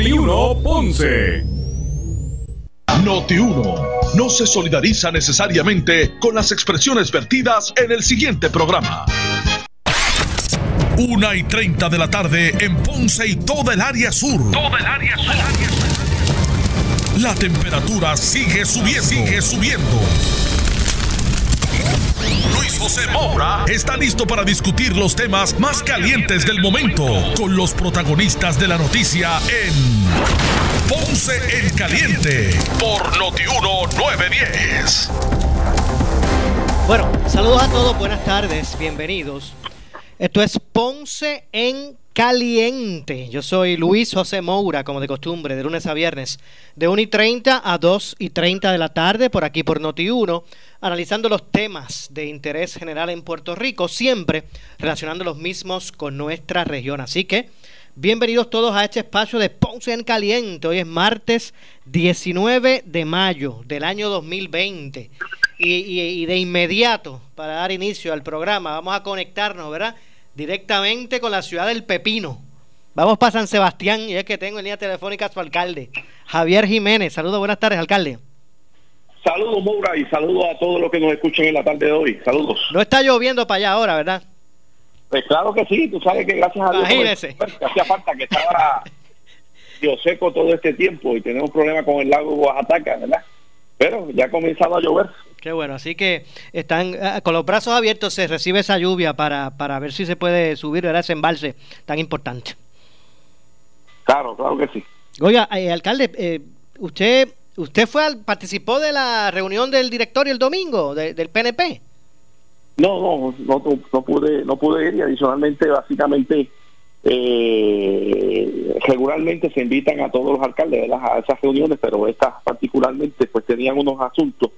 Noti1 Ponce. Noti1 no se solidariza necesariamente con las expresiones vertidas en el siguiente programa. Una y 30 de la tarde en Ponce y toda el área sur. Toda el área sur. La temperatura sigue subiendo. Sigue subiendo. José Moura está listo para discutir los temas más calientes del momento con los protagonistas de la noticia en Ponce en Caliente por Notiuno 910. Bueno, saludos a todos, buenas tardes, bienvenidos. Esto es Ponce en Caliente. Yo soy Luis José Moura, como de costumbre, de lunes a viernes, de 1 y 30 a 2 y 30 de la tarde, por aquí por Noti1, analizando los temas de interés general en Puerto Rico, siempre relacionando los mismos con nuestra región. Así que, bienvenidos todos a este espacio de Ponce en Caliente. Hoy es martes 19 de mayo del año 2020. Y, y, y de inmediato, para dar inicio al programa, vamos a conectarnos, ¿verdad? Directamente con la ciudad del Pepino. Vamos para San Sebastián y es que tengo en línea telefónica a su alcalde, Javier Jiménez. Saludos, buenas tardes, alcalde. Saludos, Moura, y saludos a todos los que nos escuchan en la tarde de hoy. Saludos. No está lloviendo para allá ahora, ¿verdad? Pues claro que sí, tú sabes que gracias a Dios Imagínese. hacía falta que estaba Dios seco todo este tiempo y tenemos problemas con el lago Oaxaca, ¿verdad? Pero ya ha comenzado a llover. Qué bueno, así que están ah, con los brazos abiertos se recibe esa lluvia para, para ver si se puede subir ese embalse tan importante. Claro, claro que sí. Oiga, eh, alcalde, eh, usted usted fue al, participó de la reunión del directorio el domingo de- del PNP. No, no, no, no, no pude, no pude ir y adicionalmente, básicamente, eh, regularmente se invitan a todos los alcaldes ¿verdad? a esas reuniones, pero estas particularmente pues tenían unos asuntos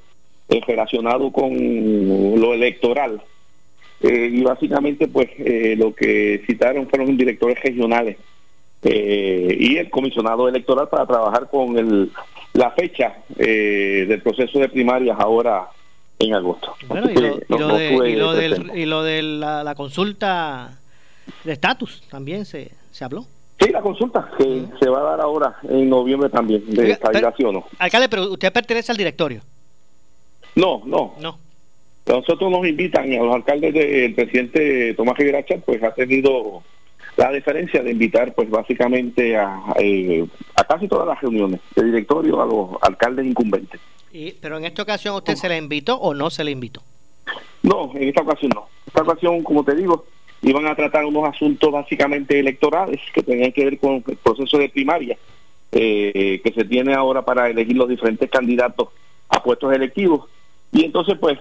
eh, relacionados con lo electoral. Eh, y básicamente pues eh, lo que citaron fueron directores regionales eh, y el comisionado electoral para trabajar con el, la fecha eh, del proceso de primarias ahora en agosto. Bueno, y lo, y de, pude y lo del- presente. y lo de la, la consulta de estatus también se, se habló. Sí, la consulta que se va a dar ahora en noviembre también, de o no. Alcalde, pero usted pertenece al directorio. No, no. No. Nosotros nos invitan, y a los alcaldes del presidente Tomás Rivera pues ha tenido la deferencia de invitar, pues básicamente a, eh, a casi todas las reuniones de directorio a los alcaldes incumbentes. Y, pero en esta ocasión, ¿usted se le invitó o no se le invitó? No, en esta ocasión no. Esta ocasión, como te digo, iban a tratar unos asuntos básicamente electorales que tenían que ver con el proceso de primaria eh, que se tiene ahora para elegir los diferentes candidatos a puestos electivos. Y entonces, pues,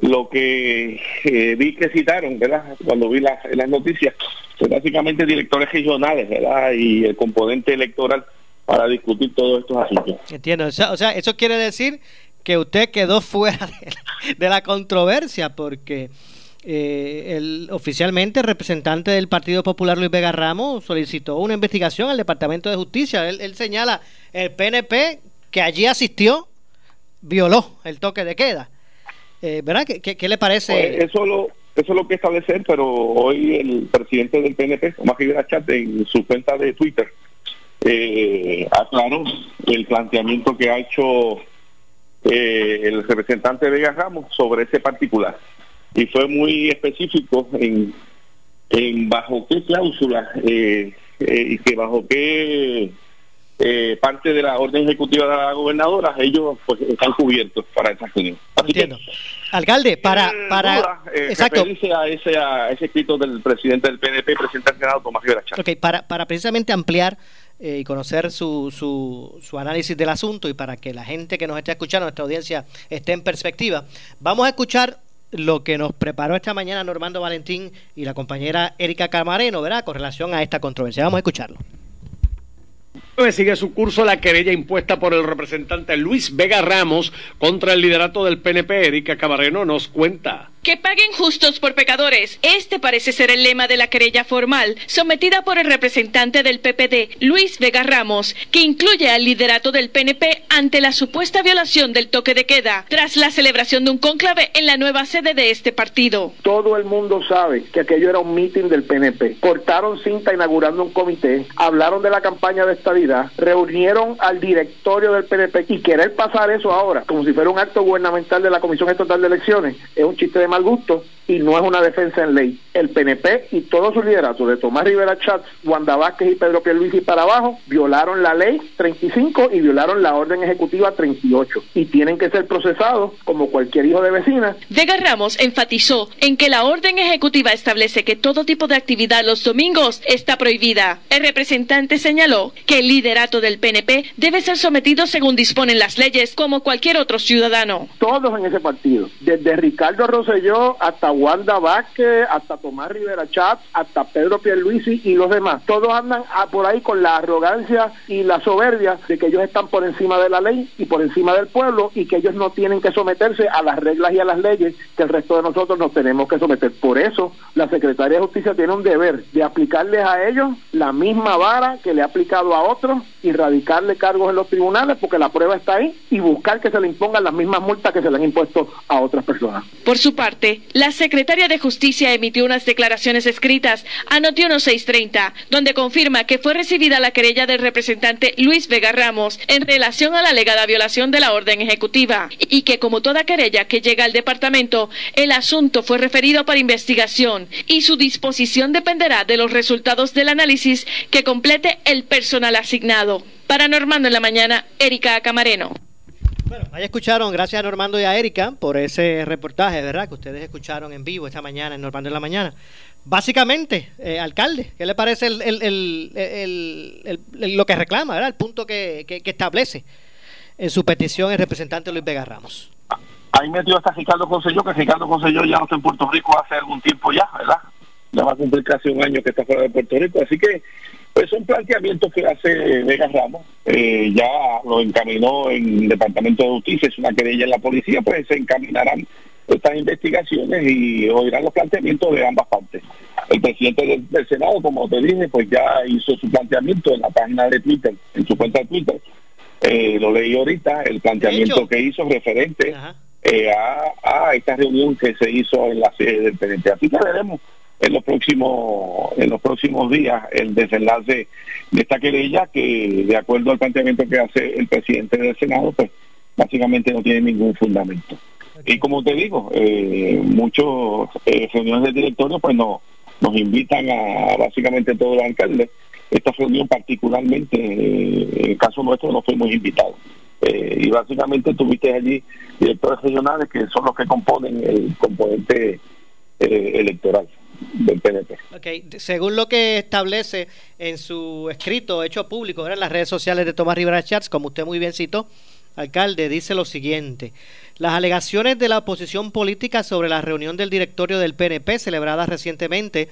lo que eh, vi que citaron, ¿verdad? Cuando vi las, las noticias, pues básicamente directores regionales, ¿verdad? Y el componente electoral para discutir todos estos asuntos. Entiendo. O sea, o sea, eso quiere decir que usted quedó fuera de la, de la controversia porque eh, el, oficialmente el representante del Partido Popular, Luis Vega Ramos, solicitó una investigación al Departamento de Justicia. Él, él señala el PNP que allí asistió violó el toque de queda. Eh, ¿Verdad? ¿Qué, le parece? Pues eso lo eso es lo que establecer, pero hoy el presidente del PNP, Tomás Rivera Chat, en su cuenta de Twitter, eh, aclaró el planteamiento que ha hecho eh, el representante Vega Ramos sobre ese particular. Y fue muy específico en, en bajo qué cláusula eh, eh, y que bajo qué eh, parte de la orden ejecutiva de la gobernadora ellos pues están cubiertos para esa reunión. Así que, Entiendo. Alcalde, para... eh, para duda, exacto. a ese, a ese escrito del presidente del PNP, presidente del Senado, Tomás Rivera Chávez. Ok, para, para precisamente ampliar y conocer su, su, su análisis del asunto y para que la gente que nos esté escuchando, nuestra audiencia, esté en perspectiva, vamos a escuchar lo que nos preparó esta mañana Normando Valentín y la compañera Erika Camareno, ¿verdad? Con relación a esta controversia. Vamos a escucharlo. Sigue su curso la querella impuesta por el representante Luis Vega Ramos contra el liderato del PNP. Erika Camareno nos cuenta. Que paguen justos por pecadores. Este parece ser el lema de la querella formal sometida por el representante del PPD, Luis Vega Ramos, que incluye al liderato del PNP ante la supuesta violación del toque de queda tras la celebración de un cónclave en la nueva sede de este partido. Todo el mundo sabe que aquello era un mitin del PNP. Cortaron cinta inaugurando un comité, hablaron de la campaña de estabilidad, reunieron al directorio del PNP y querer pasar eso ahora como si fuera un acto gubernamental de la Comisión Estatal de Elecciones es un chiste de mal gusto y no es una defensa en ley. El PNP y todo su liderato de Tomás Rivera Chats, Wanda Vázquez y Pedro Pierluisi para abajo violaron la ley 35 y violaron la orden ejecutiva 38 y tienen que ser procesados como cualquier hijo de vecina. Vega Ramos enfatizó en que la orden ejecutiva establece que todo tipo de actividad los domingos está prohibida. El representante señaló que el liderato del PNP debe ser sometido según disponen las leyes como cualquier otro ciudadano. Todos en ese partido, desde Ricardo Rosselló hasta Wanda Vázquez, hasta Tomás Rivera Chat, hasta Pedro Pierluisi y los demás. Todos andan por ahí con la arrogancia y la soberbia de que ellos están por encima de la ley y por encima del pueblo y que ellos no tienen que someterse a las reglas y a las leyes que el resto de nosotros nos tenemos que someter. Por eso, la Secretaría de Justicia tiene un deber de aplicarles a ellos la misma vara que le ha aplicado a otros y radicarle cargos en los tribunales porque la prueba está ahí y buscar que se le impongan las mismas multas que se le han impuesto a otras personas. Por su parte, la secretaria de Justicia emitió unas declaraciones escritas a Noti 630, donde confirma que fue recibida la querella del representante Luis Vega Ramos en relación a la alegada violación de la orden ejecutiva y que como toda querella que llega al departamento, el asunto fue referido para investigación y su disposición dependerá de los resultados del análisis que complete el personal asignado. Para Normando en la mañana, Erika Camareno. Bueno, ahí escucharon, gracias a Normando y a Erika por ese reportaje, ¿verdad? Que ustedes escucharon en vivo esta mañana en Normando en la mañana. Básicamente, eh, alcalde, ¿qué le parece el, lo que reclama, ¿verdad? El punto que, establece en su petición el representante Luis Vega Ramos. Ahí metió hasta Ricardo Conselló, que Ricardo Conselló ya no está en Puerto Rico hace algún tiempo ya, ¿verdad? Ya va a cumplir casi un año que está fuera de Puerto Rico, así que pues son planteamientos que hace Vega Ramos, eh, ya lo encaminó en el Departamento de Justicia, es una querella en la policía, pues se encaminarán estas investigaciones y oirán los planteamientos de ambas partes. El presidente del, Senado, como te dije, pues ya hizo su planteamiento en la página de Twitter, en su cuenta de Twitter. Eh, lo leí ahorita, el planteamiento que hizo referente eh, a, a, esta reunión que se hizo en la sede del PNT. Así que veremos en los próximos en los próximos días el desenlace de esta querella que de acuerdo al planteamiento que hace el presidente del Senado pues básicamente no tiene ningún fundamento. Y como te digo eh, muchos eh, reuniones del directorio pues no, nos invitan a básicamente todos los alcaldes. Esta reunión particularmente eh, en el caso nuestro no fuimos invitados. Eh, y básicamente tuviste allí directores regionales que son los que componen el componente electoral del PNP. Okay. Según lo que establece en su escrito hecho público en las redes sociales de Tomás Rivera Chats, como usted muy bien citó, alcalde, dice lo siguiente. Las alegaciones de la oposición política sobre la reunión del directorio del PNP celebrada recientemente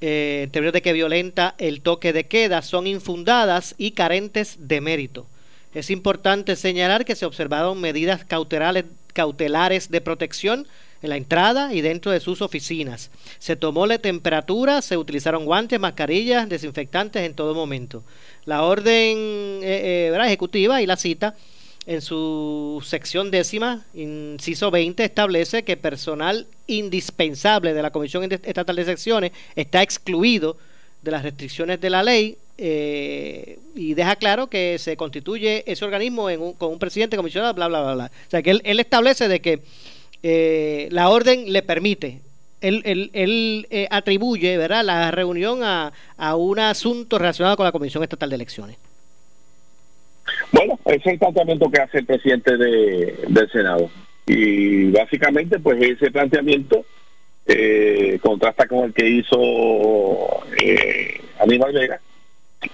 eh, en términos de que violenta el toque de queda son infundadas y carentes de mérito. Es importante señalar que se observaron medidas cautelares de protección en la entrada y dentro de sus oficinas. Se tomó la temperatura, se utilizaron guantes, mascarillas, desinfectantes en todo momento. La orden eh, eh, ejecutiva y la cita en su sección décima, inciso 20, establece que personal indispensable de la Comisión Estatal de Secciones está excluido de las restricciones de la ley eh, y deja claro que se constituye ese organismo con un presidente comisionado, bla, bla, bla, bla. O sea, que él establece de que eh, la orden le permite. Él, él, eh, atribuye ¿verdad? la reunión a, a un asunto relacionado con la Comisión Estatal de Elecciones. Bueno, ese es el planteamiento que hace el presidente de, del Senado. Y básicamente, pues ese planteamiento eh, contrasta con el que hizo eh, Aníbal Vega.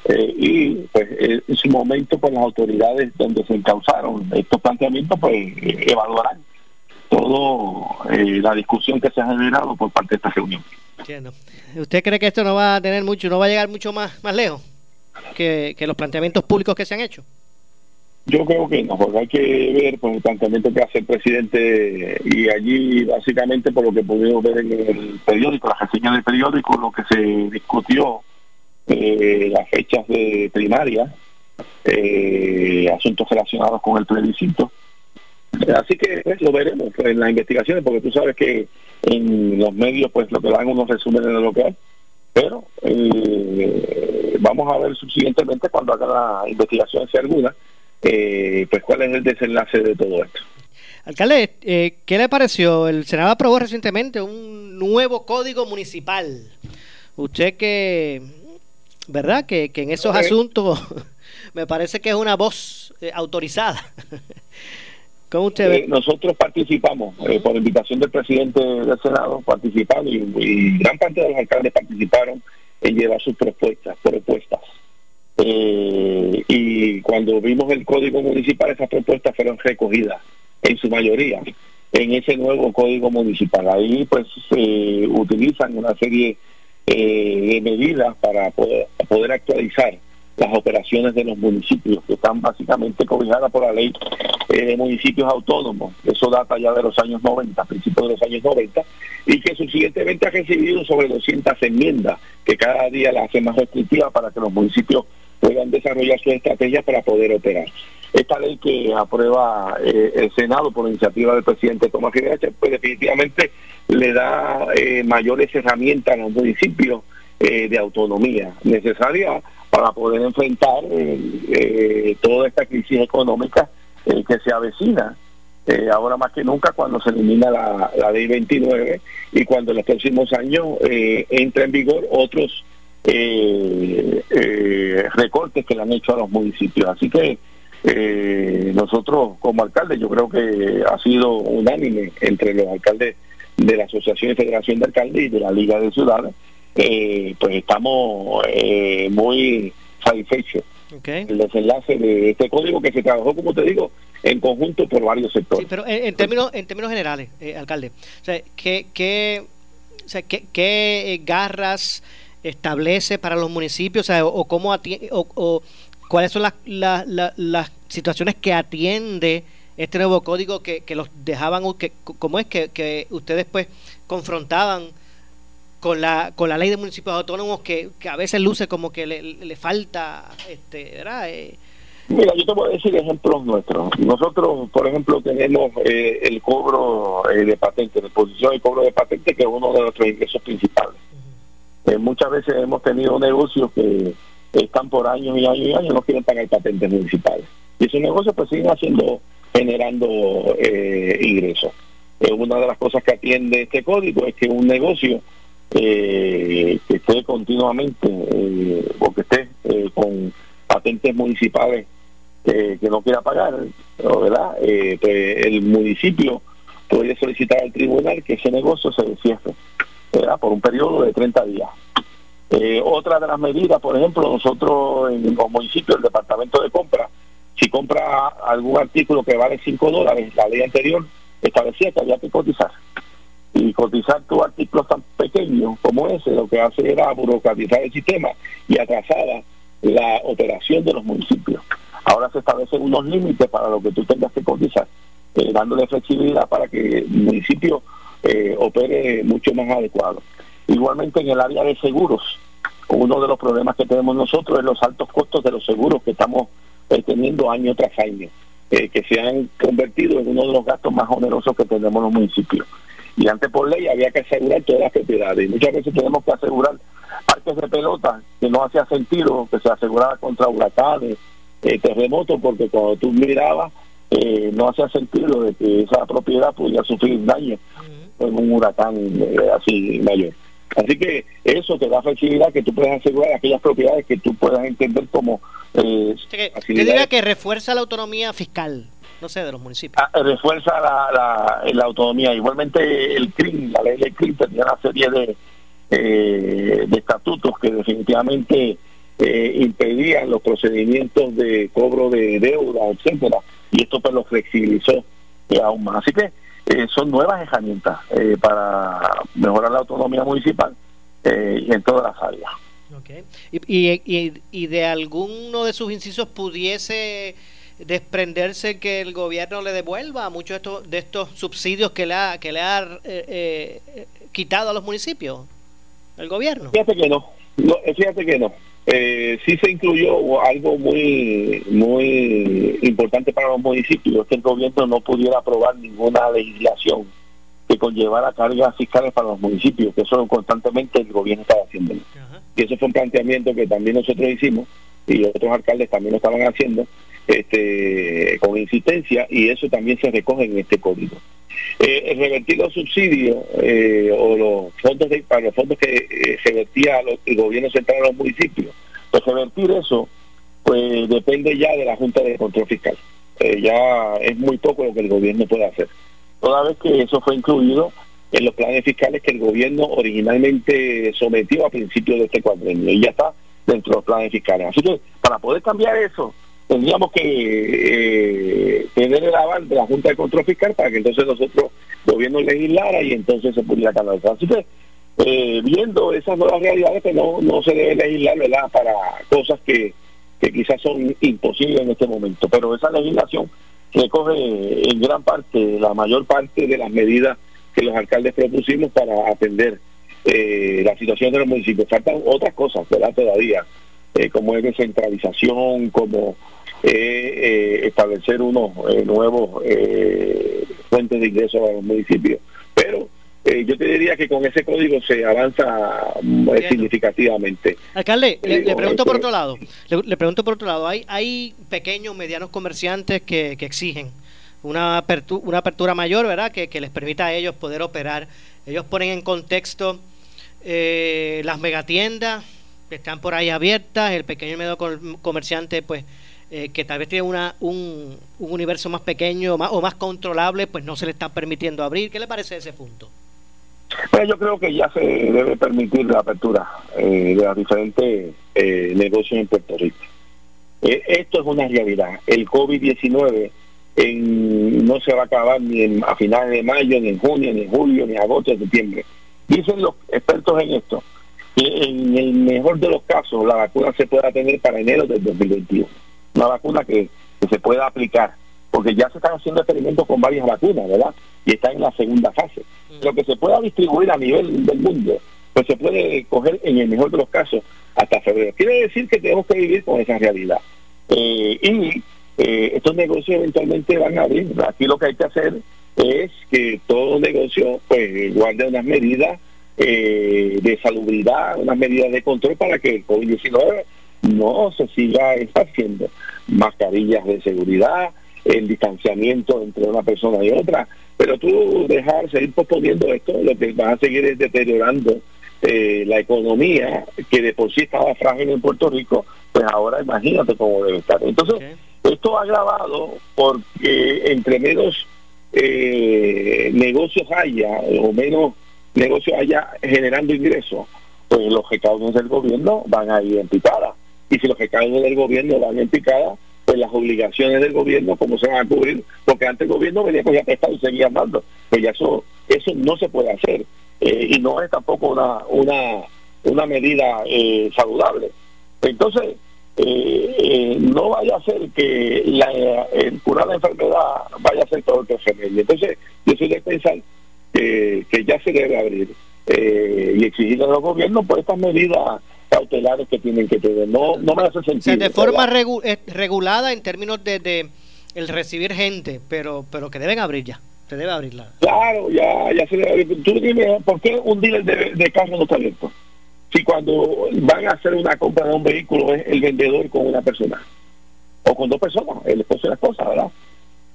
Eh, y pues en su momento, pues las autoridades donde se encauzaron estos planteamientos, pues evaluarán todo eh, la discusión que se ha generado por parte de esta reunión. ¿Usted cree que esto no va a tener mucho, no va a llegar mucho más, más lejos que, los planteamientos públicos que se han hecho? Yo creo que no, porque hay que ver con el planteamiento que hace el presidente y allí básicamente por lo que pudimos ver en el periódico, las reseñas del periódico, lo que se discutió, eh, las fechas de primaria, eh, asuntos relacionados con el plebiscito. Así que pues, lo veremos pues, en las investigaciones, porque tú sabes que en los medios pues lo que dan unos resúmenes de lo que hay, pero eh, vamos a ver subsiguientemente cuando haga la investigación, si alguna, eh, pues cuál es el desenlace de todo esto. Alcalde, eh, ¿qué le pareció? El Senado aprobó recientemente un nuevo código municipal. Usted que, ¿verdad? Que, en esos asuntos me parece que es una voz autorizada. ¿Cómo usted ve? nosotros participamos, por invitación del presidente del Senado, participamos y, gran parte de los alcaldes participaron en llevar sus propuestas, propuestas. Eh, y cuando vimos el código municipal, esas propuestas fueron recogidas en su mayoría en ese nuevo código municipal. Ahí pues se utilizan una serie eh, de medidas para poder, poder actualizar las operaciones de los municipios, que están básicamente cobijadas por la ley eh, de municipios autónomos. Eso data ya de los años 90, principios de los años 90, y que subsiguientemente ha recibido sobre 200 enmiendas, que cada día la hacen más restrictiva para que los municipios puedan desarrollar sus estrategias para poder operar. Esta ley que aprueba eh, el Senado por iniciativa del presidente Tomás Rivera, pues definitivamente le da eh, mayores herramientas a los municipios eh, de autonomía necesaria para poder enfrentar toda esta crisis económica que se avecina. ahora más que nunca cuando se elimina la, ley 29 y cuando en los próximos años entra en vigor otros eh, eh, recortes que le han hecho a los municipios. Así que eh, nosotros como alcaldes, yo creo que ha sido unánime entre los alcaldes de la Asociación y Federación de Alcaldes y de la Liga de Ciudades, eh, pues estamos muy satisfechos. El desenlace de este código que se trabajó, como te digo, en conjunto por varios sectores. pero en, términos en términos generales, alcalde, o sea, ¿qué, qué, o sea, qué, qué garras establece para los municipios o, cómo o, cuáles son las, las, situaciones que atiende este nuevo código que, los dejaban que cómo es que, que, ustedes pues confrontaban con la con la ley de municipios autónomos que, a veces luce como que le, falta este ¿verdad? Eh, Mira, yo te voy a decir ejemplos nuestros. Nosotros, por ejemplo, tenemos eh, el cobro eh, de patente, la exposición y cobro de patente, que es uno de nuestros ingresos principales. Eh, muchas veces hemos tenido negocios que están por años y años y años no quieren pagar patentes municipales. Y esos negocios pues siguen haciendo, generando eh, ingresos. Una de las cosas que atiende este código es que un negocio que esté continuamente o que esté con patentes municipales que no quiera pagar, ¿verdad? pues el municipio puede solicitar al tribunal que ese negocio se descierre por un periodo de 30 días. Eh, otra de las medidas, por ejemplo, nosotros en los municipios, el departamento de compra, si compra algún artículo que vale 5 dólares, la ley anterior establecía que había que cotizar. Y cotizar tu artículo tan pequeño como ese, lo que hace era burocratizar el sistema y atrasar la operación de los municipios. Ahora se establecen unos límites para lo que tú tengas que cotizar, eh, dándole flexibilidad para que el municipio eh, opere mucho más adecuado. Igualmente en el área de seguros, uno de los problemas que tenemos nosotros es los altos costos de los seguros que estamos eh, teniendo año tras año, eh, que se han convertido en uno de los gastos más onerosos que tenemos los municipios. Y antes por ley había que asegurar todas las propiedades. Y muchas veces tenemos que asegurar parques de pelota que no hacía sentido que se asegurara contra huracanes, terremotos, porque cuando tú mirabas no hacía sentido de que esa propiedad pudiera sufrir daño en un huracán eh, así mayor. Así que eso te da flexibilidad que tú puedas asegurar aquellas propiedades que tú puedas entender como... Eh, que, diga que refuerza la autonomía fiscal, no sé, de los municipios. Ah, refuerza la, la, autonomía. Igualmente el CRIM, la ley del CRIM tenía una serie de, eh, de estatutos que definitivamente eh, impedían los procedimientos de cobro de deuda, etcétera, y esto pues lo flexibilizó aún más. Así que eh, son nuevas herramientas eh, para mejorar la autonomía municipal eh, en todas las áreas. Okay. Y, y, y, de alguno de sus incisos pudiese desprenderse que el gobierno le devuelva muchos de estos, de estos subsidios que le ha, que le ha eh, eh, quitado a los municipios, el gobierno? Fíjate que no, no fíjate que no. Eh, sí se incluyó algo muy muy importante para los municipios, que el gobierno no pudiera aprobar ninguna legislación que conllevara cargas fiscales para los municipios, que eso constantemente el gobierno estaba haciendo. Y eso fue un planteamiento que también nosotros hicimos y otros alcaldes también lo estaban haciendo este, con insistencia y eso también se recoge en este código. Eh, revertir los subsidios eh, o los fondos de, para los fondos que eh, se vertía el gobierno central a los municipios, pues revertir eso pues depende ya de la Junta de Control Fiscal. ya es muy poco lo que el gobierno puede hacer. Toda vez que eso fue incluido en los planes fiscales que el gobierno originalmente sometió a principios de este cuadrenio y ya está dentro de los planes fiscales. Así que para poder cambiar eso, tendríamos que eh, tener el aval de la Junta de Control Fiscal para que entonces nosotros, gobierno legislara y entonces se pudiera canalizar. Así que, eh, viendo esas nuevas realidades, que no, no se debe legislar ¿verdad? para cosas que, que quizás son imposibles en este momento. Pero esa legislación recoge en gran parte, la mayor parte de las medidas que los alcaldes propusimos para atender eh, la situación de los municipios. Faltan otras cosas, ¿verdad? Todavía, eh, como es descentralización, como eh, establecer unos nuevos fuentes de ingresos a los municipios. Pero yo te diría que con ese código se avanza significativamente. Alcalde, le, pregunto por otro lado, le, pregunto por otro lado, hay, hay pequeños, medianos comerciantes que, que exigen una apertura, una apertura mayor, ¿verdad? Que, que les permita a ellos poder operar. Ellos ponen en contexto eh, las megatiendas que están por ahí abiertas, el pequeño y medio comerciante, pues, eh, que tal vez tiene una, un, universo más pequeño más, o más controlable, pues no se le está permitiendo abrir. ¿Qué le parece ese punto? Pues yo creo que ya se debe permitir la apertura eh, de los diferentes eh, negocios en Puerto Rico. esto es una realidad. El COVID-19 no se va a acabar ni en, a finales de mayo, ni en junio, ni en julio, ni en agosto, ni septiembre Dicen los expertos en esto que en el mejor de los casos la vacuna se pueda tener para enero del 2021. Una vacuna que, se pueda aplicar, porque ya se están haciendo experimentos con varias vacunas, ¿verdad? Y está en la segunda fase. Lo que se pueda distribuir a nivel del mundo, pues se puede coger en el mejor de los casos hasta febrero. Quiere decir que tenemos que vivir con esa realidad. Eh, y eh, estos negocios eventualmente van a abrir. Aquí lo que hay que hacer es que todo negocio pues guarde unas medidas eh, de salubridad, unas medidas de control para que el COVID-19 no se siga haciendo Mascarillas de seguridad, el distanciamiento entre una persona y otra, pero tú dejar seguir posponiendo esto, lo que va a seguir es deteriorando eh, la economía que de por sí estaba frágil en Puerto Rico, pues ahora imagínate cómo debe estar. Entonces, esto ha agravado porque entre menos eh, negocios haya o menos negocios haya generando ingresos, pues los recaudos del gobierno van a ir en picada. Y si los recaudos del gobierno van en picada, pues las obligaciones del gobierno, ¿cómo se van a cubrir? Porque antes el gobierno venía con ya prestado y seguía andando. Pues ya eso, eso no se puede hacer. Eh, y no es tampoco una, una, una medida eh, saludable. Entonces, eh, eh, no vaya a ser que la, el curar la enfermedad vaya a ser todo el que Entonces, yo soy de pensar que, ya se debe abrir eh, y exigirle a los gobiernos por estas medidas que tienen que tener. No, no me hace sentido. de forma eh, regulada en términos de, el recibir gente, pero pero que deben abrir ya. Se debe abrirla. Claro, ya, ya se debe abrir. Tú dime, ¿por qué un dealer de, de carro no está abierto? si cuando van a hacer una compra de un vehículo es el vendedor con una persona o con dos personas, el esposo y la esposa, ¿verdad?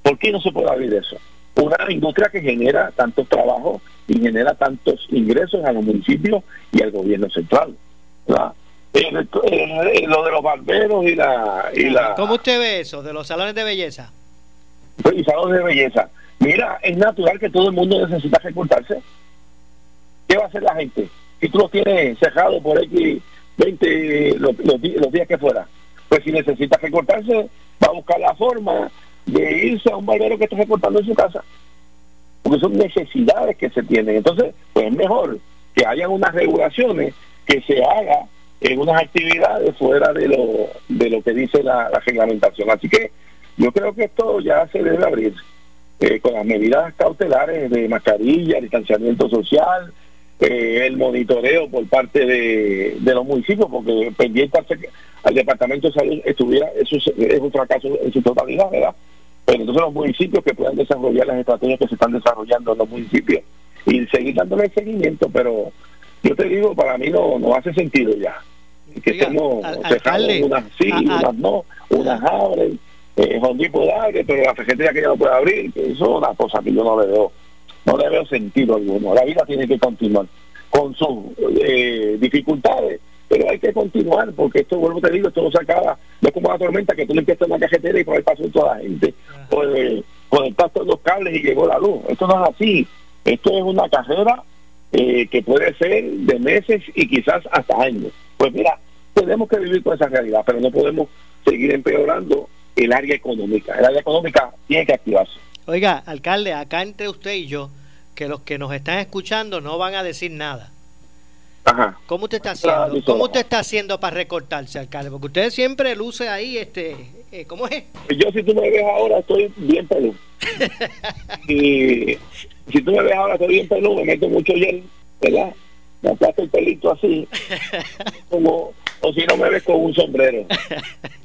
¿Por qué no se puede abrir eso? Una industria que genera tantos trabajos y genera tantos ingresos a los municipios y al gobierno central, ¿verdad? Lo de los barberos y la, y la... ¿Cómo usted ve eso, de los salones de belleza? Y salones de belleza. Mira, es natural que todo el mundo necesita recortarse. ¿Qué va a hacer la gente? si tú lo tienes cerrado por X 20 los, los, días que fuera, pues si necesita recortarse, va a buscar la forma de irse a un barbero que esté recortando en su casa. Porque son necesidades que se tienen. Entonces, pues es mejor que haya unas regulaciones que se haga en unas actividades fuera de lo, de lo que dice la, reglamentación. Así que yo creo que esto ya se debe abrir eh, con las medidas cautelares de mascarilla, distanciamiento social, eh, el monitoreo por parte de, los municipios, porque pendiente al, Departamento de Salud estuviera, eso es, un fracaso en su totalidad, ¿verdad? Pero entonces los municipios que puedan desarrollar las estrategias que se están desarrollando en los municipios y seguir dándole seguimiento, pero yo te digo, para mí no, no hace sentido ya. Que estemos unas sí, unas no, unas abren, eh, puede abrir, pero la FGT que ya no puede abrir, eso es una cosa que yo no le veo, no le veo sentido alguno. La vida tiene que continuar con sus eh, dificultades, pero hay que continuar, porque esto, vuelvo te digo, esto no se acaba, no es como una tormenta que tú le empiezas una cajetera y por ahí pasó toda la gente, por, el paso de los cables y llegó la luz. Esto no es así, esto es una carrera eh, que puede ser de meses y quizás hasta años. Pues mira, tenemos que vivir con esa realidad, pero no podemos seguir empeorando el área económica. El área económica tiene que activarse. Oiga, alcalde, acá entre usted y yo, que los que nos están escuchando no van a decir nada. Ajá. ¿Cómo usted está haciendo? ¿Cómo usted está haciendo para recortarse, alcalde? Porque usted siempre luce ahí, este, eh, ¿cómo es? Yo si tú me ves ahora estoy bien peludo. y si tú me ves ahora estoy bien peludo, me meto mucho hielo, ¿verdad? Me aplasto el pelito así, como o si no me ves con un sombrero.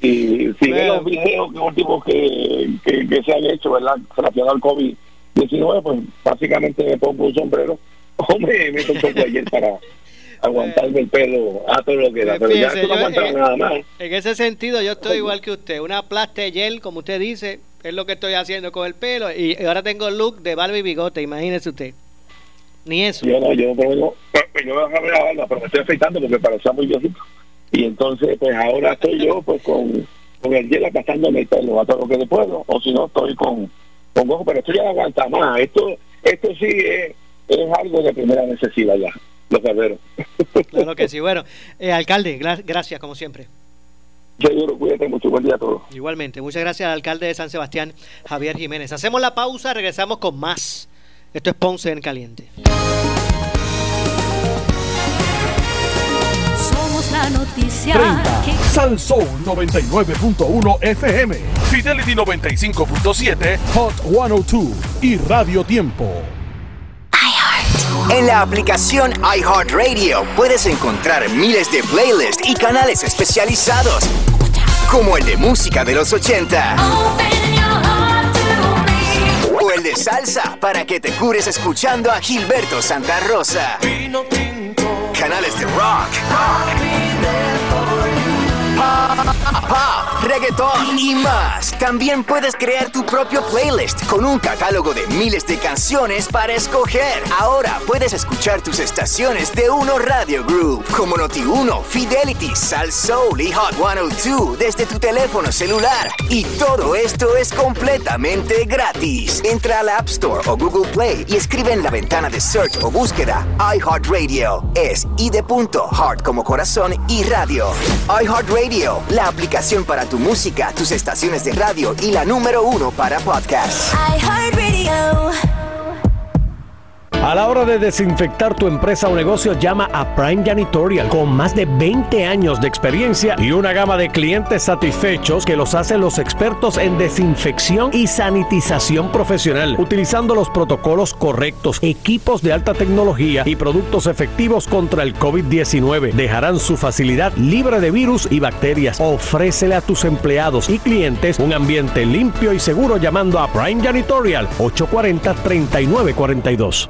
Y si ves los videos que últimos que, que, se han hecho, ¿verdad? Relacionados al COVID-19, pues básicamente me pongo un sombrero o me meto un poco ayer para aguantarme el pelo a todo lo que da. Pero ya no aguanta nada más. En ese sentido, yo estoy igual que usted. Una plasta gel, como usted dice, es lo que estoy haciendo con el pelo. Y ahora tengo el look de barba y bigote, imagínese usted. Ni eso. Yo no, yo no, yo, yo voy a dejar la barba, pero me estoy afeitando porque parecía muy viejito y entonces pues ahora estoy yo pues con, con el hielo gastándome el pelo a todo lo que puedo o si no estoy con con ojo pero esto ya no aguanta más esto esto sí es, es algo de primera necesidad ya los guerreros claro que sí bueno eh, alcalde gracias como siempre yo cuídate mucho, buen día a todos. Igualmente, muchas gracias al alcalde de San Sebastián, Javier Jiménez. Hacemos la pausa, regresamos con más. Esto es Ponce en Caliente. la noticia. 30. Salsoul 99.1 FM. Fidelity 95.7. Hot 102. Y Radio Tiempo. En la aplicación iHeartRadio puedes encontrar miles de playlists y canales especializados, como el de música de los 80 o el de salsa para que te cures escuchando a Gilberto Santa Rosa. Canales de rock, pop, reggaeton y más. También puedes crear tu propio playlist con un catálogo de miles de canciones para escoger. Ahora puedes escuchar tus estaciones de Uno Radio Group, como Noti1, Fidelity, Sal Soul y Hot 102 desde tu teléfono celular. Y todo esto es completamente gratis. Entra a la App Store o Google Play y escribe en la ventana de search o búsqueda iHeartRadio. Es I como corazón y radio. iHeartRadio, la aplicación para tu música, tus estaciones de radio y la número uno para iHeartRadio. A la hora de desinfectar tu empresa o negocio, llama a Prime Janitorial con más de 20 años de experiencia y una gama de clientes satisfechos que los hacen los expertos en desinfección y sanitización profesional, utilizando los protocolos correctos, equipos de alta tecnología y productos efectivos contra el COVID-19. Dejarán su facilidad libre de virus y bacterias. Ofrécele a tus empleados y clientes un ambiente limpio y seguro llamando a Prime Janitorial 840 3942.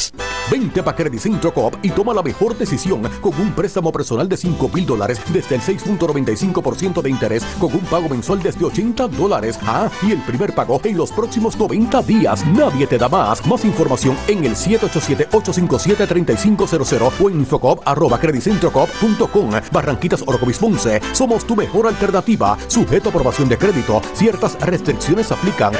642 2452 créditos. Vente para Credit Centro Coop y toma la mejor decisión con un préstamo personal de 5 mil dólares desde el 6.95% de interés con un pago mensual desde 80 dólares. Ah, y el primer pago en los próximos 90 días. Nadie te da más. Más información en el 787-857-3500 o en infocop arroba creditcentrocop.com. Barranquitas Orocovis Ponce. Somos tu mejor alternativa. Sujeto a aprobación de crédito. Ciertas restricciones aplican.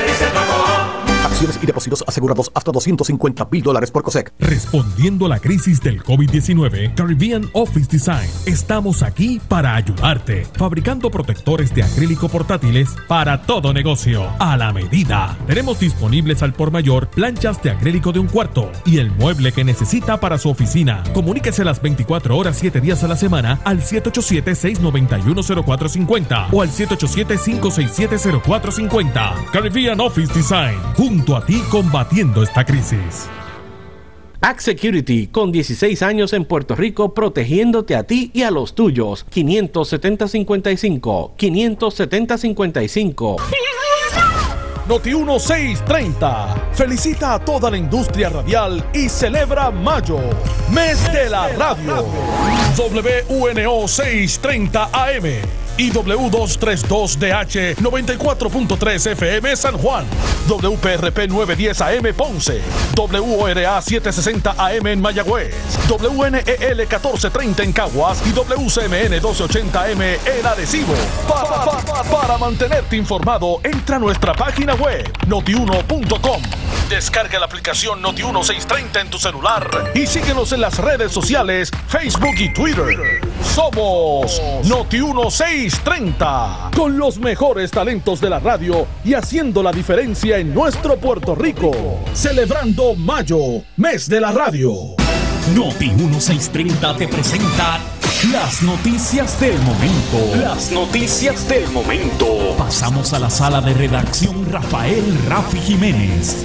Acciones y depósitos asegurados hasta 250 mil dólares por COSEC. Respondiendo a la crisis del COVID-19, Caribbean Office Design estamos aquí para ayudarte, fabricando protectores de acrílico portátiles para todo negocio, a la medida. Tenemos disponibles al por mayor planchas de acrílico de un cuarto y el mueble que necesita para su oficina. Comuníquese las 24 horas 7 días a la semana al 787-691-0450 o al 787-567-0450. Caribbean Office Design, junto a ti combatiendo esta crisis. Act Security, con 16 años en Puerto Rico, protegiéndote a ti y a los tuyos. 570-55. 570-55. Noti 1630 felicita a toda la industria radial y celebra mayo, mes de la radio. WNO 630 AM IW232DH 94.3 FM San Juan, WPRP 910 AM Ponce, WORA 760 AM en Mayagüez, WNEL 1430 en Caguas y WCMN 1280M en Adhesivo. Pa, pa, pa, para mantenerte informado, entra a nuestra página web notiuno.com. Descarga la aplicación Noti1630 en tu celular y síguenos en las redes sociales, Facebook y Twitter. Somos Noti1630. 630, con los mejores talentos de la radio y haciendo la diferencia en nuestro Puerto Rico. Celebrando Mayo, mes de la radio. Noti 1630 te presenta las noticias del momento. Las noticias del momento. Pasamos a la sala de redacción Rafael Rafi Jiménez.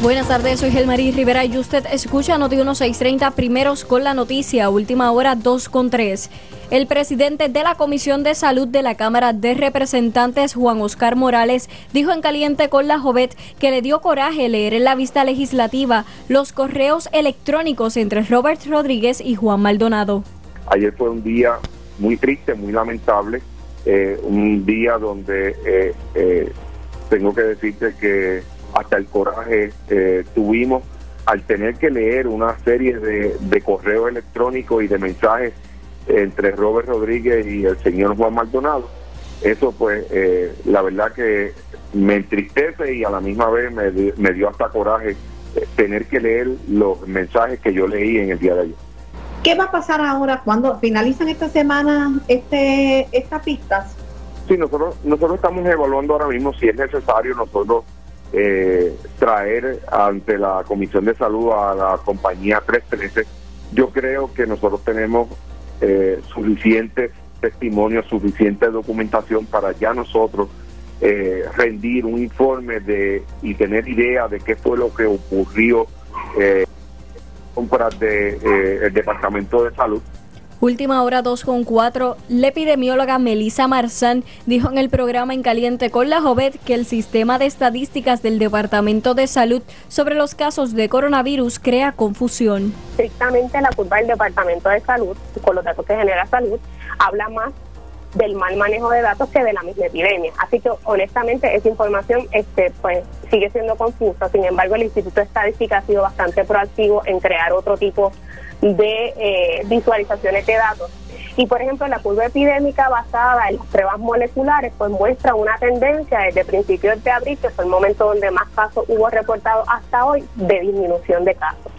Buenas tardes, soy Gelmarí Rivera y usted escucha Noti 1630 primeros con la noticia, última hora 2 con 3. El presidente de la Comisión de Salud de la Cámara de Representantes, Juan Oscar Morales, dijo en Caliente con la Jovet que le dio coraje leer en la vista legislativa los correos electrónicos entre Robert Rodríguez y Juan Maldonado. Ayer fue un día muy triste, muy lamentable, eh, un día donde eh, eh, tengo que decirte que hasta el coraje eh, tuvimos al tener que leer una serie de, de correos electrónicos y de mensajes entre Robert Rodríguez y el señor Juan Maldonado. Eso pues eh, la verdad que me entristece y a la misma vez me, me dio hasta coraje eh, tener que leer los mensajes que yo leí en el día de ayer. ¿Qué va a pasar ahora cuando finalizan esta semana este, estas pistas? Sí, nosotros, nosotros estamos evaluando ahora mismo si es necesario nosotros eh, traer ante la Comisión de Salud a la compañía 313. Yo creo que nosotros tenemos eh, suficientes testimonios, suficiente documentación para ya nosotros eh, rendir un informe de y tener idea de qué fue lo que ocurrió eh, de eh, el Departamento de Salud Última hora 2 con 4. La epidemióloga Melissa Marzán dijo en el programa En Caliente con la Jovet que el sistema de estadísticas del Departamento de Salud sobre los casos de coronavirus crea confusión. estrictamente la curva del Departamento de Salud, con los datos que genera salud, habla más del mal manejo de datos que de la misma epidemia. Así que honestamente esa información este pues sigue siendo confusa. Sin embargo, el Instituto de Estadística ha sido bastante proactivo en crear otro tipo de eh, visualizaciones de datos. Y por ejemplo, la curva epidémica basada en las pruebas moleculares pues muestra una tendencia desde principios de abril, que fue el momento donde más casos hubo reportados hasta hoy, de disminución de casos.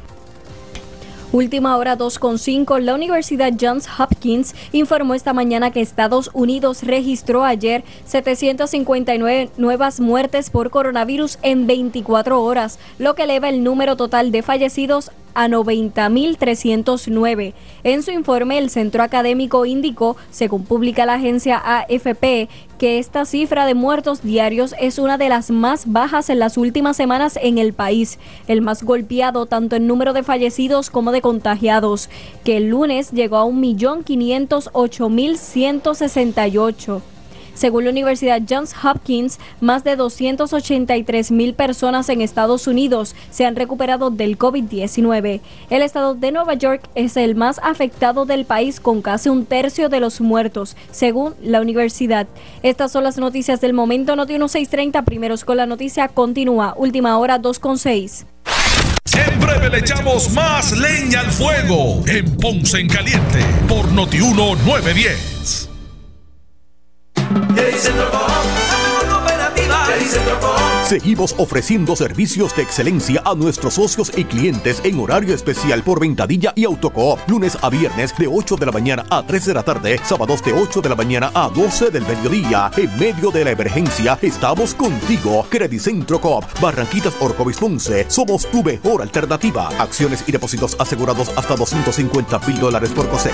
Última hora 2.5. La Universidad Johns Hopkins informó esta mañana que Estados Unidos registró ayer 759 nuevas muertes por coronavirus en 24 horas, lo que eleva el número total de fallecidos a 90.309. En su informe, el centro académico indicó, según publica la agencia AFP, que esta cifra de muertos diarios es una de las más bajas en las últimas semanas en el país, el más golpeado tanto en número de fallecidos como de contagiados, que el lunes llegó a 1.508.168. Según la Universidad Johns Hopkins, más de 283 mil personas en Estados Unidos se han recuperado del COVID-19. El estado de Nueva York es el más afectado del país con casi un tercio de los muertos, según la universidad. Estas son las noticias del momento. Noti 1630, primeros con la noticia, continúa. Última hora 2 con 6. En breve le echamos más leña al fuego en Ponce en Caliente por Notiuno 910. Seguimos ofreciendo servicios de excelencia a nuestros socios y clientes en horario especial por Ventadilla y Autocoop, lunes a viernes de 8 de la mañana a 3 de la tarde, sábados de 8 de la mañana a 12 del mediodía. En medio de la emergencia, estamos contigo. Credicentro Coop, Barranquitas Orcovis Ponce, somos tu mejor alternativa. Acciones y depósitos asegurados hasta 250 mil dólares por COSEC.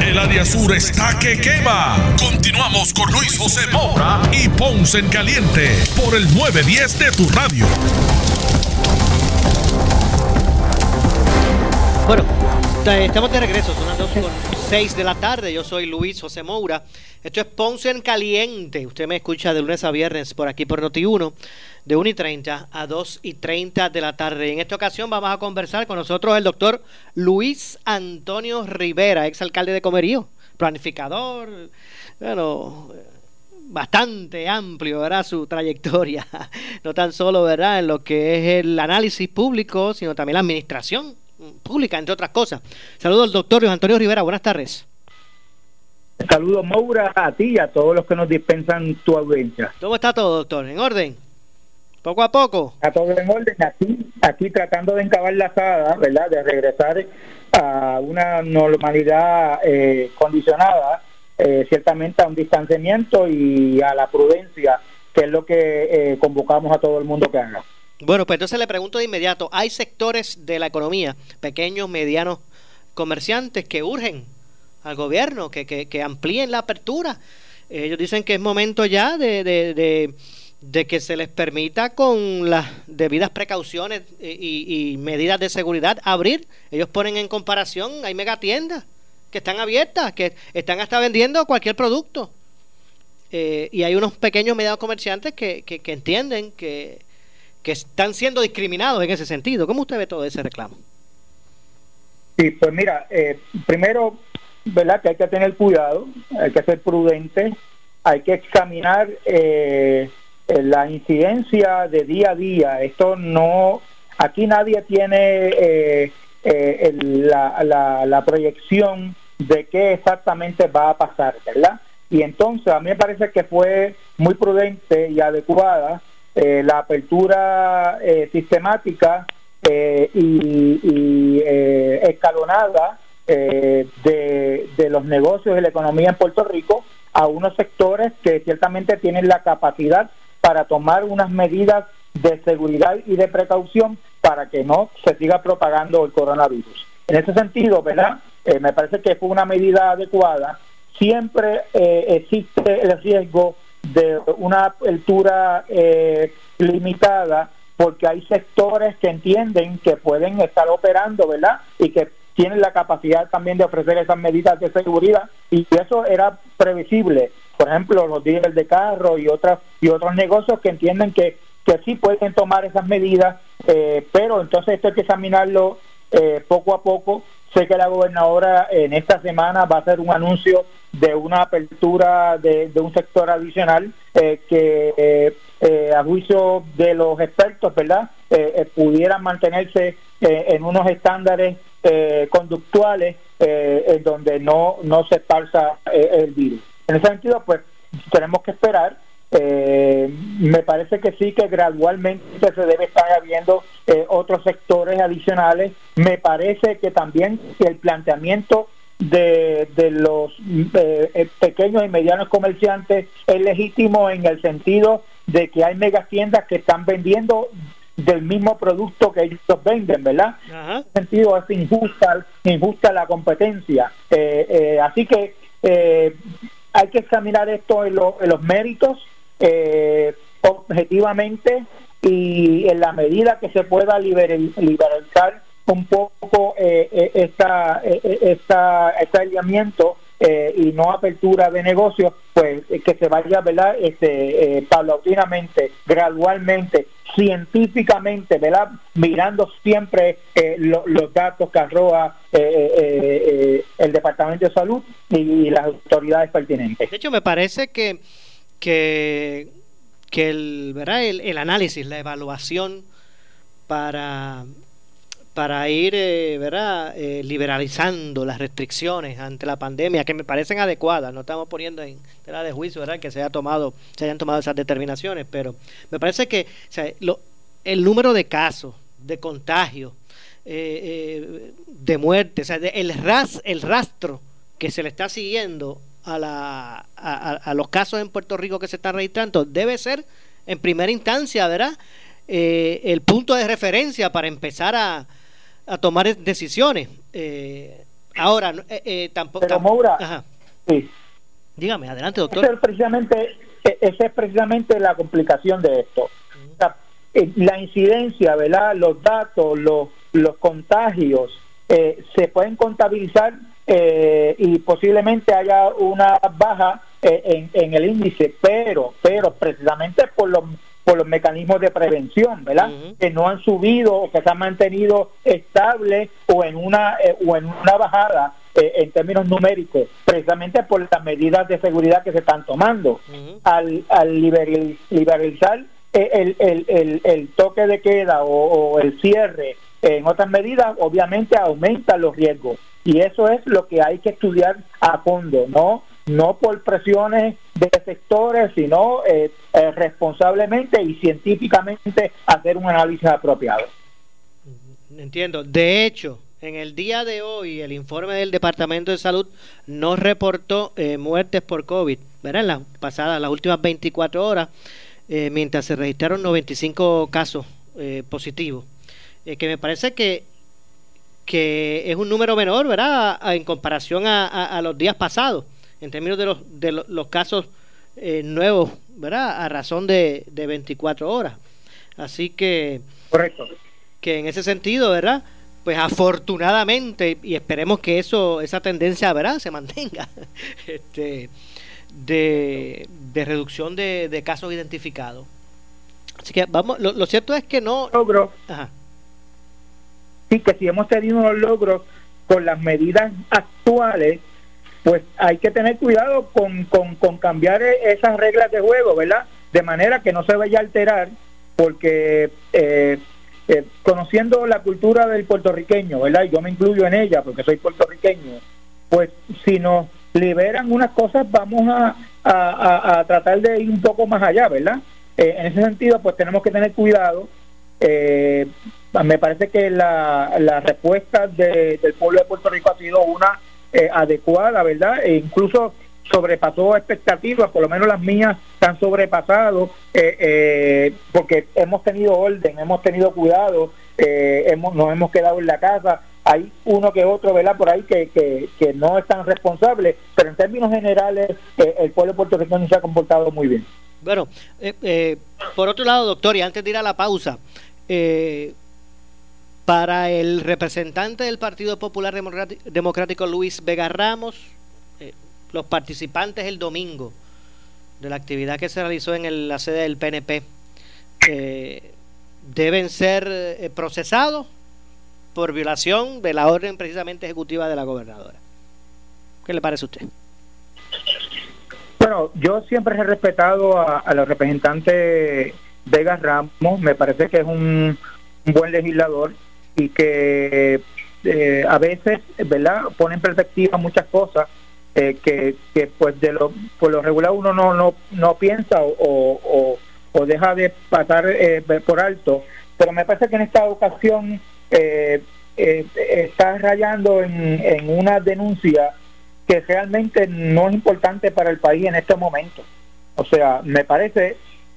El área sur está que quema. Continuamos con Luis José Moura y Ponce en Caliente por el 910 de tu radio. Bueno, estamos de regreso, son las 2 con 6 de la tarde. Yo soy Luis José Moura. Esto es Ponce en Caliente. Usted me escucha de lunes a viernes por aquí por Noti1, de 1 y 30 a 2 y 30 de la tarde. En esta ocasión vamos a conversar con nosotros el doctor Luis Antonio Rivera, exalcalde de Comerío, planificador, bueno, bastante amplio, ¿verdad? Su trayectoria, no tan solo, ¿verdad? En lo que es el análisis público, sino también la administración pública, entre otras cosas. Saludos al doctor Luis Antonio Rivera, buenas tardes. Saludos, Moura, a ti y a todos los que nos dispensan tu audiencia. ¿Cómo está todo, doctor? ¿En orden? ¿Poco a poco? Está todo en orden. Aquí, aquí tratando de encabar la asada, ¿verdad? De regresar a una normalidad eh, condicionada, eh, ciertamente a un distanciamiento y a la prudencia, que es lo que eh, convocamos a todo el mundo que haga. Bueno, pues entonces le pregunto de inmediato, ¿hay sectores de la economía, pequeños, medianos, comerciantes, que urgen al gobierno, que, que, amplíen la apertura. Ellos dicen que es momento ya de, de, de, que se les permita con las debidas precauciones y, medidas de seguridad abrir. Ellos ponen en comparación, hay megatiendas que están abiertas, que están hasta vendiendo cualquier producto. Eh, y hay unos pequeños medianos comerciantes que, que, que entienden que, que están siendo discriminados en ese sentido. ¿Cómo usted ve todo ese reclamo? Sí, pues mira, eh, primero ¿verdad? Que hay que tener cuidado, hay que ser prudente, hay que examinar eh, la incidencia de día a día. Esto no, aquí nadie tiene eh, eh, la, la, proyección de qué exactamente va a pasar, ¿verdad? Y entonces a mí me parece que fue muy prudente y adecuada la apertura sistemática y, y escalonada eh, de, los negocios y la economía en Puerto Rico a unos sectores que ciertamente tienen la capacidad para tomar unas medidas de seguridad y de precaución para que no se siga propagando el coronavirus. En ese sentido, ¿verdad? Eh, me parece que fue una medida adecuada. Siempre eh, existe el riesgo de una apertura limitada porque hay sectores que entienden que pueden estar operando, ¿verdad? Y que tienen la capacidad también de ofrecer esas medidas de seguridad y eso era previsible. Por ejemplo, los dealers de carro y otras y otros negocios que entienden que, que sí pueden tomar esas medidas, eh, pero entonces esto hay que examinarlo eh, poco a poco. Sé que la gobernadora en esta semana va a hacer un anuncio de una apertura de, un sector adicional eh, que a juicio de los expertos, ¿verdad? pudieran mantenerse en unos estándares conductuales en donde no, no se esparza el virus. En ese sentido, pues tenemos que esperar. me parece que sí, que gradualmente se debe estar habiendo otros sectores adicionales. Me parece que también el planteamiento de, de los eh, eh, pequeños y medianos comerciantes es legítimo en el sentido de que hay mega tiendas que están vendiendo del mismo producto que ellos venden, ¿verdad? En ese sentido es injusta, injusta la competencia. Eh, eh, así que eh, hay que examinar esto en, los méritos objetivamente y en la medida que se pueda liberalizar un poco esta, esta, este alineamiento eh, y no apertura de negocios, pues eh, que se vaya, ¿verdad? Este, eh, paulatinamente, gradualmente, científicamente, ¿verdad? Mirando siempre los datos que arroja el Departamento de Salud y, las autoridades pertinentes. De hecho, me parece que, que, que el, ¿verdad? el análisis, la evaluación para para ir eh, ¿verdad? Eh, liberalizando las restricciones ante la pandemia que me parecen adecuadas. No estamos poniendo en tela de juicio ¿verdad? que se, haya tomado, se hayan tomado esas determinaciones, pero me parece que el número de casos, de contagios, eh, de muertes, el, ras, el rastro que se le está siguiendo a, la, a, los casos en Puerto Rico que se están registrando debe ser en primera instancia, ¿verdad? el punto de referencia para empezar a, a tomar decisiones. Eh, ahora, eh, eh, tampoco... Pero Moura, sí. dígame, adelante doctor. Esa es precisamente, e, esa es precisamente la complicación de esto. la incidencia, ¿verdad? Los datos, los, los contagios, se pueden contabilizar y posiblemente haya una baja en, en, el índice, pero, pero precisamente por los por los mecanismos de prevención, ¿verdad? Que no han subido o que se han mantenido estables o en una eh, o en una bajada eh, en términos numéricos, precisamente por las medidas de seguridad que se están tomando. Al, al liberalizar eh, el, el, el, el, toque de queda o, o el cierre en otras medidas, obviamente aumenta los riesgos. Y eso es lo que hay que estudiar a fondo, ¿no? No por presiones de sectores, sino eh, eh, responsablemente y científicamente hacer un análisis apropiado. Entiendo. De hecho, en el día de hoy, el informe del Departamento de Salud no reportó eh, muertes por COVID, ¿verdad? En las pasadas, las últimas 24 horas, mientras se registraron 95 casos positivos. que me parece que que es un número menor, ¿verdad? en comparación a los días pasados en términos de los, de los, casos eh, nuevos, ¿verdad? A razón de, de 24 horas. Así que... Correcto. Que en ese sentido, ¿verdad? Pues afortunadamente, y esperemos que eso, esa tendencia, ¿verdad? Se mantenga. este de, de reducción de, de casos identificados. Así que vamos, lo, cierto es que no... Logros. Ajá. Sí, que si hemos tenido unos logros con las medidas actuales, pues hay que tener cuidado con, con, cambiar e, esas reglas de juego, ¿verdad? De manera que no se vaya a alterar, porque eh, eh, conociendo la cultura del puertorriqueño, ¿verdad? Y yo me incluyo en ella porque soy puertorriqueño, pues si nos liberan unas cosas vamos a, a, tratar de ir un poco más allá, ¿verdad? Eh, en ese sentido, pues tenemos que tener cuidado. me parece que la, la respuesta del pueblo de Puerto Rico ha sido una eh, adecuada, ¿verdad? E incluso sobrepasó expectativas, por lo menos las mías han sobrepasado, eh, eh, porque hemos tenido orden, hemos tenido cuidado, hemos, nos hemos quedado en la casa, hay uno que otro, ¿verdad? Por ahí que, que, no es tan responsable, pero en términos generales el pueblo puertorriqueño se ha comportado muy bien. Bueno, por otro lado, doctor, y antes de ir a la pausa, eh, para el representante del Partido Popular Democrático Luis Vega Ramos, eh, los participantes el domingo de la actividad que se realizó en la sede del PNP eh, deben ser eh, procesados por violación de la orden precisamente ejecutiva de la gobernadora. ¿Qué le parece a usted? Bueno, yo siempre he respetado a, los representantes Vega Ramos, me parece que es un buen legislador y que eh, a veces, ¿verdad?, pone en perspectiva muchas cosas eh, que, que, pues de lo por lo regular uno no no, no piensa o, o, deja de pasar eh, por alto pero me parece que en esta ocasión está rayando en, en una denuncia que realmente no es importante para el país en este momento. O sea, me parece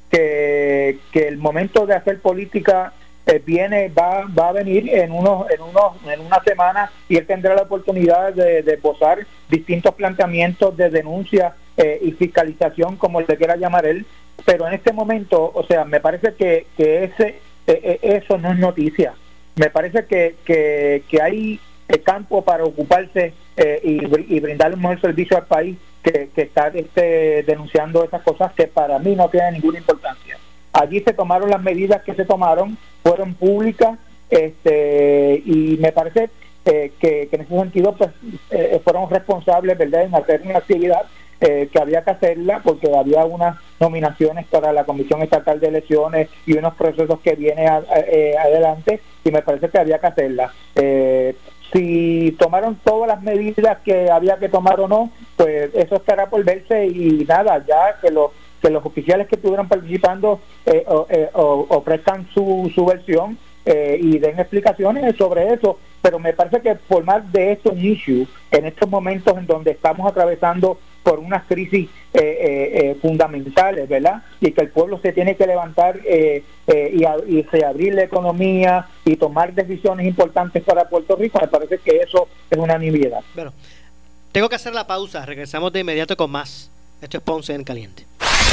que, que el momento de hacer política eh, viene va, va a venir en unos en unos en una semana y él tendrá la oportunidad de, de distintos planteamientos de denuncia eh, y fiscalización como le quiera llamar él. Pero en este momento o sea me parece que, que ese eh, eso no es noticia. Me parece que, que, que hay campo para ocuparse y, y brindarle un mejor servicio al país que, que está este, denunciando esas cosas que para mí no tienen ninguna importancia allí se tomaron las medidas que se tomaron, fueron públicas este, y me parece eh, que, en ese sentido pues eh, fueron responsables verdad en hacer una actividad eh, que había que hacerla porque había unas nominaciones para la Comisión Estatal de Elecciones y unos procesos que vienen adelante y me parece que había que hacerla. si tomaron todas las medidas que había que tomar o no, pues eso estará por verse y nada, ya que los que los oficiales que estuvieron participando eh, eh, ofrezcan su, su versión eh, y den explicaciones sobre eso, pero me parece que formar de esto un issue en estos momentos en donde estamos atravesando por unas crisis fundamentales, ¿verdad? Y que el pueblo se tiene que levantar y, y reabrir la economía y tomar decisiones importantes para Puerto Rico, me parece que eso es una nimiedad. Bueno, tengo que hacer la pausa, regresamos de inmediato con más. Esto es Ponce en Caliente.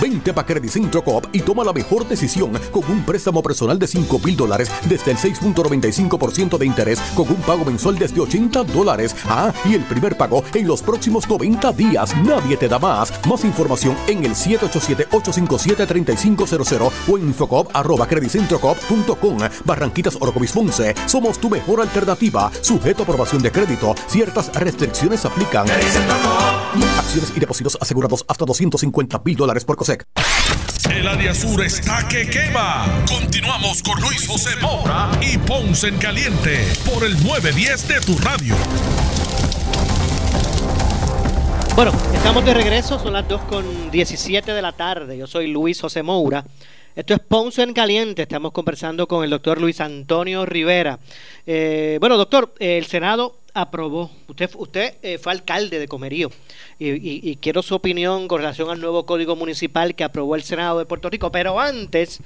Vente para Credit Centro Coop y toma la mejor decisión con un préstamo personal de 5 mil dólares desde el 6.95% de interés con un pago mensual desde 80 dólares. Ah, y el primer pago en los próximos 90 días. Nadie te da más. Más información en el 787-857-3500 o en infocop arroba creditcentrocop.com. Barranquitas Orocovis Ponce. Somos tu mejor alternativa. Sujeto a aprobación de crédito. Ciertas restricciones aplican. Acciones y depósitos asegurados hasta 250 mil dólares por COSEC. El área sur está que quema. Continuamos con Luis José Moura y Ponce en Caliente por el 910 de tu radio. Bueno, estamos de regreso, son las 2 con 17 de la tarde. Yo soy Luis José Moura. Esto es Ponce en Caliente. Estamos conversando con el doctor Luis Antonio Rivera. Eh, bueno, doctor, el Senado aprobó. Usted, usted eh, fue alcalde de Comerío y, quiero su opinión con relación al nuevo código municipal que aprobó el Senado de Puerto Rico. Pero antes,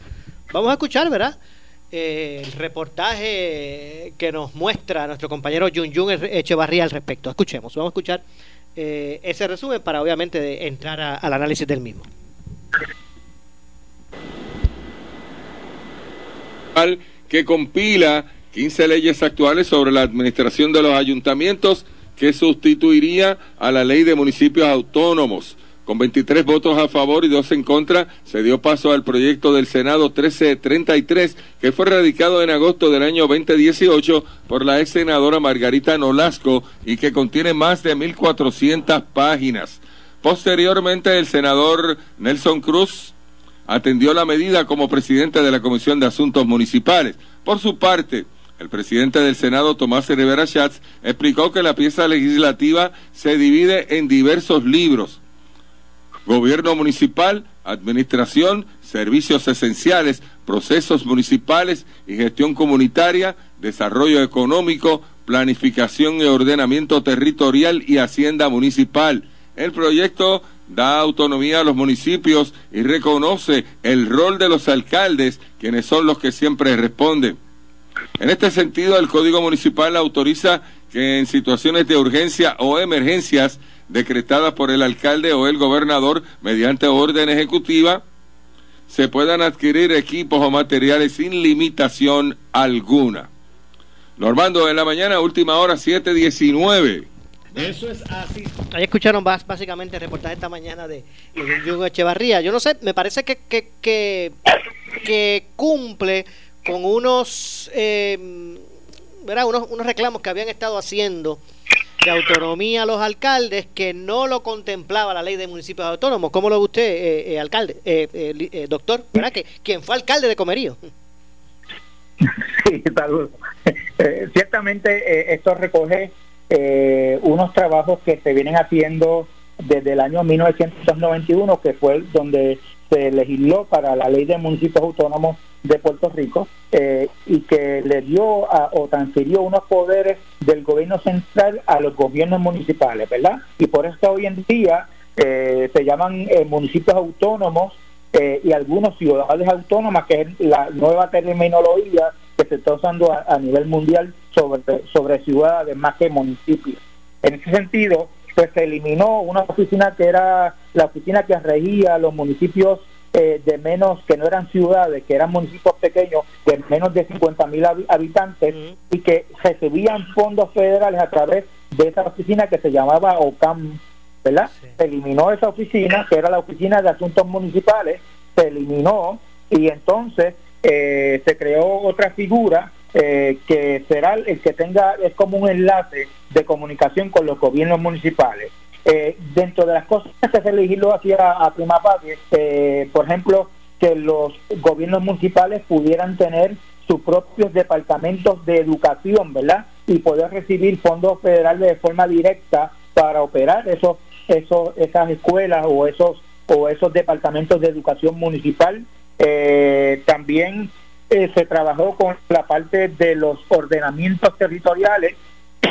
vamos a escuchar, ¿verdad? Eh, el reportaje que nos muestra nuestro compañero Jun Jun Echevarría al respecto. Escuchemos, vamos a escuchar eh, ese resumen para obviamente entrar al análisis del mismo. que compila 15 leyes actuales sobre la administración de los ayuntamientos que sustituiría a la ley de municipios autónomos. Con 23 votos a favor y dos en contra, se dio paso al proyecto del Senado 1333, que fue radicado en agosto del año 2018 por la ex senadora Margarita Nolasco y que contiene más de 1.400 páginas. Posteriormente, el senador Nelson Cruz atendió la medida como presidente de la Comisión de Asuntos Municipales. Por su parte, el presidente del Senado, Tomás Rivera Schatz, explicó que la pieza legislativa se divide en diversos libros. Gobierno municipal, administración, servicios esenciales, procesos municipales y gestión comunitaria, desarrollo económico, planificación y ordenamiento territorial y hacienda municipal. El proyecto da autonomía a los municipios y reconoce el rol de los alcaldes, quienes son los que siempre responden. En este sentido, el Código Municipal autoriza que en situaciones de urgencia o emergencias decretadas por el alcalde o el gobernador mediante orden ejecutiva, se puedan adquirir equipos o materiales sin limitación alguna. Normando, en la mañana, última hora, 7.19. Eso es así. Ahí escucharon básicamente el reportaje esta mañana de, de Yugo Echevarría. Yo no sé, me parece que, que, que, que cumple con unos, eh, ¿verdad? Unos, unos reclamos que habían estado haciendo de autonomía a los alcaldes que no lo contemplaba la ley de municipios autónomos. ¿Cómo lo ve usted, eh, eh, alcalde, eh, eh, eh, doctor? ¿Verdad? Que quien fue alcalde de Comerío. Sí, ciertamente esto recoge unos trabajos que se vienen haciendo desde el año 1991, que fue donde se legisló para la ley de municipios autónomos de Puerto Rico eh, y que le dio a- o transfirió unos poderes del gobierno central a los gobiernos municipales, ¿verdad? Y por eso hoy en día eh, se llaman eh, municipios autónomos eh, y algunos ciudades autónomas, que es la nueva terminología que se está usando a, a nivel mundial sobre, sobre ciudades más que municipios. En ese sentido, pues se eliminó una oficina que era la oficina que regía los municipios eh, de menos, que no eran ciudades, que eran municipios pequeños de menos de 50 mil habitantes y que recibían fondos federales a través de esa oficina que se llamaba OCAM, ¿verdad? Se eliminó esa oficina, que era la oficina de asuntos municipales, se eliminó y entonces eh, se creó otra figura eh, que será el que tenga, es como un enlace de comunicación con los gobiernos municipales. Eh, dentro de las cosas que se legisló hacia a prima patria, eh, por ejemplo, que los gobiernos municipales pudieran tener sus propios departamentos de educación, ¿verdad? Y poder recibir fondos federales de forma directa para operar esos, esos, esas escuelas o esos o esos departamentos de educación municipal. Eh, también eh, se trabajó con la parte de los ordenamientos territoriales,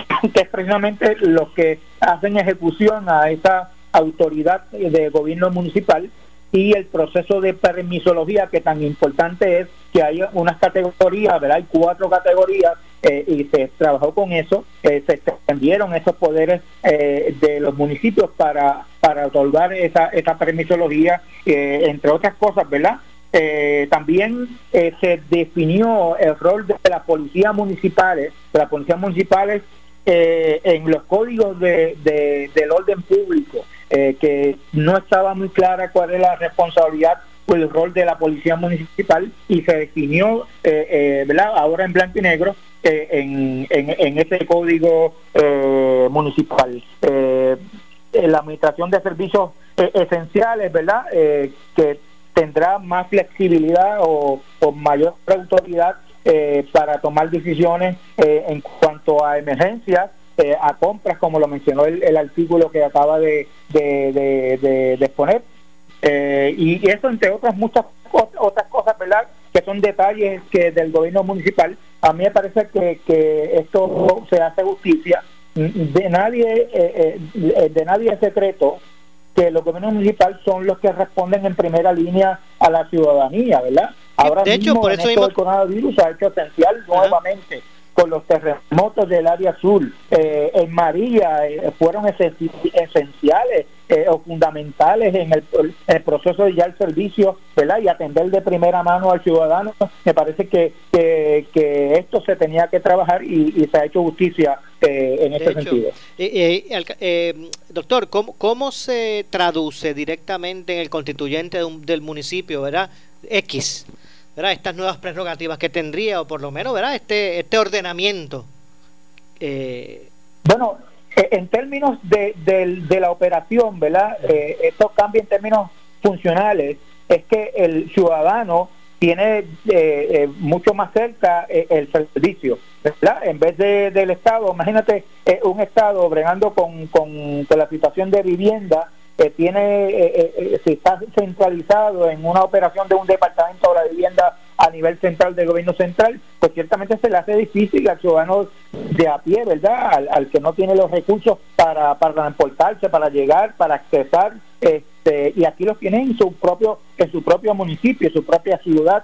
que es precisamente lo que hacen ejecución a esa autoridad de gobierno municipal y el proceso de permisología que tan importante es que hay unas categorías, ¿verdad? Hay cuatro categorías eh, y se trabajó con eso, eh, se extendieron esos poderes eh, de los municipios para, para otorgar esa, esa permisología, eh, entre otras cosas, ¿verdad? También eh, se definió el rol de las policías municipales, de las policías municipales eh, en los códigos de, de- del orden público, eh, que no estaba muy clara cuál es la responsabilidad o el rol de la policía municipal y se definió, eh, eh, ¿verdad? Ahora en blanco y negro eh, en, en, en ese código municipal. La administración de servicios esenciales, ¿verdad? Que tendrá más flexibilidad o, o mayor autoridad eh, para tomar decisiones eh, en cuanto a emergencias, eh, a compras, como lo mencionó el, el artículo que acaba de, de, de- exponer. Eh, y eso entre otras muchas otras cosas, ¿verdad? Que son detalles que del gobierno municipal. A mí me parece que, que esto se hace justicia. De nadie, eh, eh, de nadie es secreto que los gobiernos municipales son los que responden en primera línea a la ciudadanía, ¿verdad? Ahora de hecho, mismo, por en eso esto mismo- del coronavirus ha hecho esencial nuevamente con los terremotos del área azul. Eh, en María eh, fueron esenci- esenciales eh, o fundamentales en el, el proceso de ya el servicio ¿verdad? y atender de primera mano al ciudadano. Me parece que, que, que esto se tenía que trabajar y, y se ha hecho justicia eh, en De este hecho, sentido. doctor, ¿cómo, ¿cómo se traduce directamente en el constituyente de un- del municipio, verdad? X, ¿verdad? Estas nuevas prerrogativas que tendría, o por lo menos, ¿verdad? Este, este ordenamiento. Eh, Bueno, eh, en términos de, del- de la operación, ¿verdad? Eh, esto cambia en términos funcionales. Es que el ciudadano tiene eh, eh, mucho más cerca eh, el servicio, ¿verdad? En vez de, del Estado, imagínate un Estado bregando con, con, con la situación de vivienda, eh, tiene, eh, eh, eh, si está centralizado en una operación de un departamento de la vivienda a nivel central del gobierno central, pues ciertamente se le hace difícil al ciudadano de a pie, ¿verdad? Al, al que no tiene los recursos para, para transportarse, para llegar, para accesar, este, y aquí los tienen en su propio, en su propio municipio, en su propia ciudad,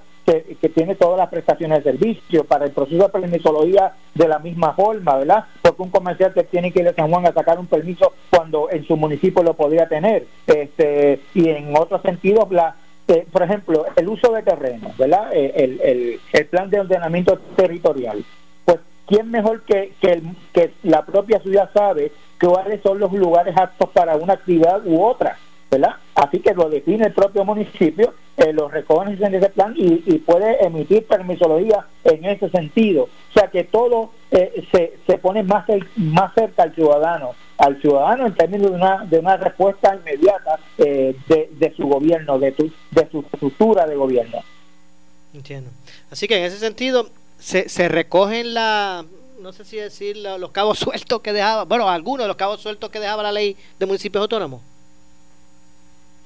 que, tiene todas las prestaciones de servicio, para el proceso de permisología de la misma forma, ¿verdad? Porque un comerciante tiene que ir a San Juan a sacar un permiso cuando en su municipio lo podría tener. Este, y en otros sentidos, la, eh, por ejemplo, el uso de terrenos, ¿verdad? Eh, El, el, el plan de ordenamiento territorial. Pues, ¿quién mejor que, que, que la propia ciudad sabe cuáles son los lugares aptos para una actividad u otra, ¿verdad? Así que lo define el propio municipio, eh, lo recoge en ese plan y, puede emitir permisología en ese sentido. O sea que todo eh, se, se pone más, más cerca al ciudadano, al ciudadano en términos de una, de una respuesta inmediata eh, de, de, su gobierno, de, de su estructura de gobierno. Entiendo. Así que en ese sentido se, se recogen la, no sé si decir los cabos sueltos que dejaba, bueno, algunos de los cabos sueltos que dejaba la ley de municipios autónomos.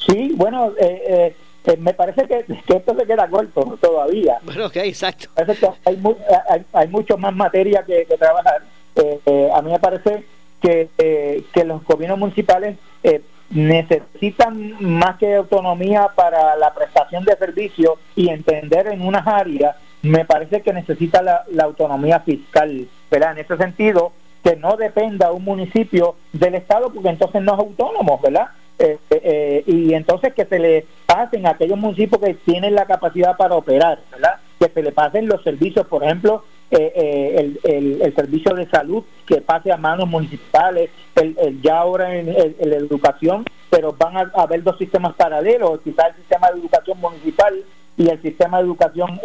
Sí, bueno, eh, eh, eh, me parece que, esto se queda corto todavía. Bueno, ok, exacto. hay, hay, mucho más materia que, trabajar. a mí me parece que, que los gobiernos municipales necesitan más que autonomía para la prestación de servicios y entender en unas áreas, me parece que necesita la, la autonomía fiscal. ¿verdad? En ese sentido, que no dependa un municipio del Estado, porque entonces no es autónomo, ¿verdad? Eh, eh, y entonces que se le pasen a aquellos municipios que tienen la capacidad para operar, ¿verdad? Que se le pasen los servicios, por ejemplo, eh, el, el, servicio de salud que pase a manos municipales, el, ya ahora en, la educación, pero van a, haber dos sistemas paralelos, quizás el sistema de educación municipal y el sistema de educación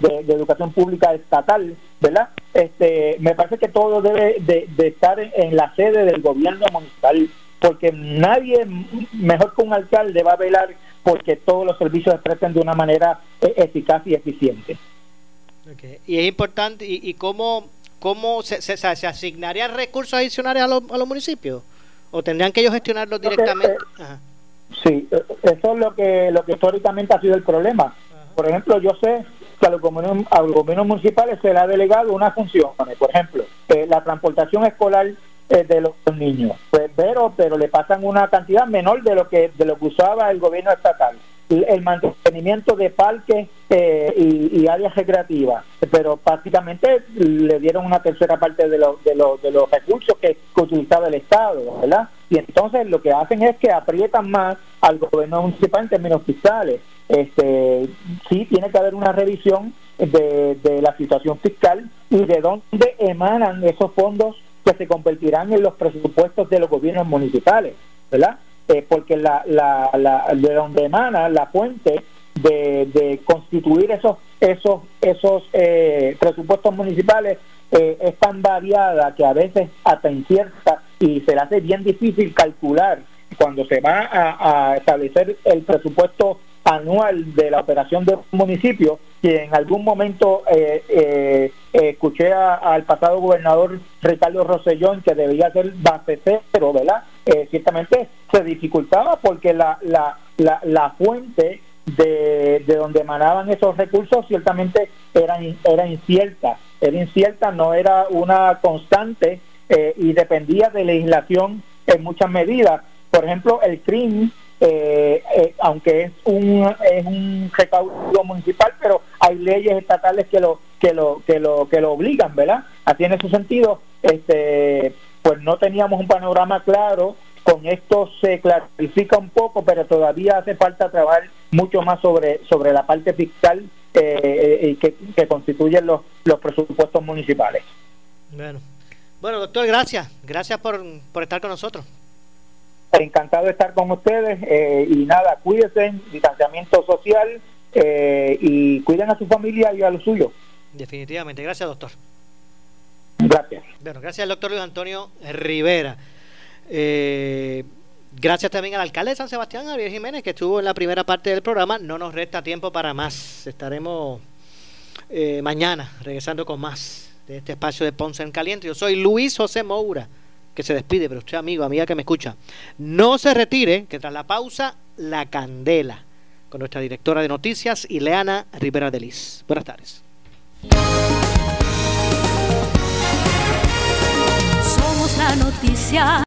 de, educación pública estatal, ¿verdad? Este, me parece que todo debe de, de estar en la sede del gobierno municipal porque nadie mejor que un alcalde va a velar porque todos los servicios se presten de una manera eh, eficaz y eficiente. Y es importante, ¿y, cómo, cómo se, se, se, asignarían recursos adicionales a los, a los municipios? ¿O tendrían que ellos gestionarlos directamente? Eh, sí, eh, eso es lo que, lo que históricamente ha sido el problema. Por ejemplo, yo sé que a los gobiernos, a los gobiernos municipales se le ha delegado una función. Por ejemplo, la transportación escolar eh, de los niños. Pues, pero, pero le pasan una cantidad menor de lo que de lo que usaba el gobierno estatal. El mantenimiento de parques eh, y, áreas recreativas, pero prácticamente le dieron una tercera parte de, de, de los recursos que, utilizaba el Estado, ¿verdad? Y entonces lo que hacen es que aprietan más al gobierno municipal en términos fiscales. Este, sí, tiene que haber una revisión de, de la situación fiscal y de dónde emanan esos fondos que se convertirán en los presupuestos de los gobiernos municipales, ¿verdad? Eh, porque la, la, la, de donde emana la fuente de, constituir esos esos esos eh, presupuestos municipales eh, es tan variada que a veces hasta incierta y se le hace bien difícil calcular cuando se va a, a establecer el presupuesto anual de la operación de un municipio, que en algún momento eh, eh, escuché al pasado gobernador Ricardo Rosellón que debía ser base cero, ¿verdad? Eh, ciertamente se dificultaba porque la, la, la, la fuente de, de, donde emanaban esos recursos ciertamente era, era incierta, era incierta, no era una constante y dependía de legislación en muchas medidas. Por ejemplo, el CRIM eh, eh, aunque es un es un recaudo municipal pero hay leyes estatales que lo que lo que lo que lo obligan verdad así en ese sentido este pues no teníamos un panorama claro. Con esto se clarifica un poco pero todavía hace falta trabajar mucho más sobre sobre la parte fiscal eh, que, que constituyen los los presupuestos municipales. Bueno. Bueno doctor gracias. Gracias por, por estar con nosotros encantado de estar con ustedes eh, y nada, cuídense, distanciamiento social eh, y cuiden a su familia y a lo suyo. Definitivamente, gracias doctor. Gracias. Bueno, gracias al doctor Luis Antonio Rivera. Eh, gracias también al alcalde de San Sebastián, Javier Jiménez, que estuvo en la primera parte del programa. No nos resta tiempo para más. Estaremos mañana regresando con más de este espacio de Ponce en Caliente. Yo soy Luis José Moura que se despide, pero usted amigo, amiga que me escucha, no se retire, que tras la pausa, la candela, con nuestra directora de noticias, Ileana Rivera Delis. Buenas tardes. Somos la noticia.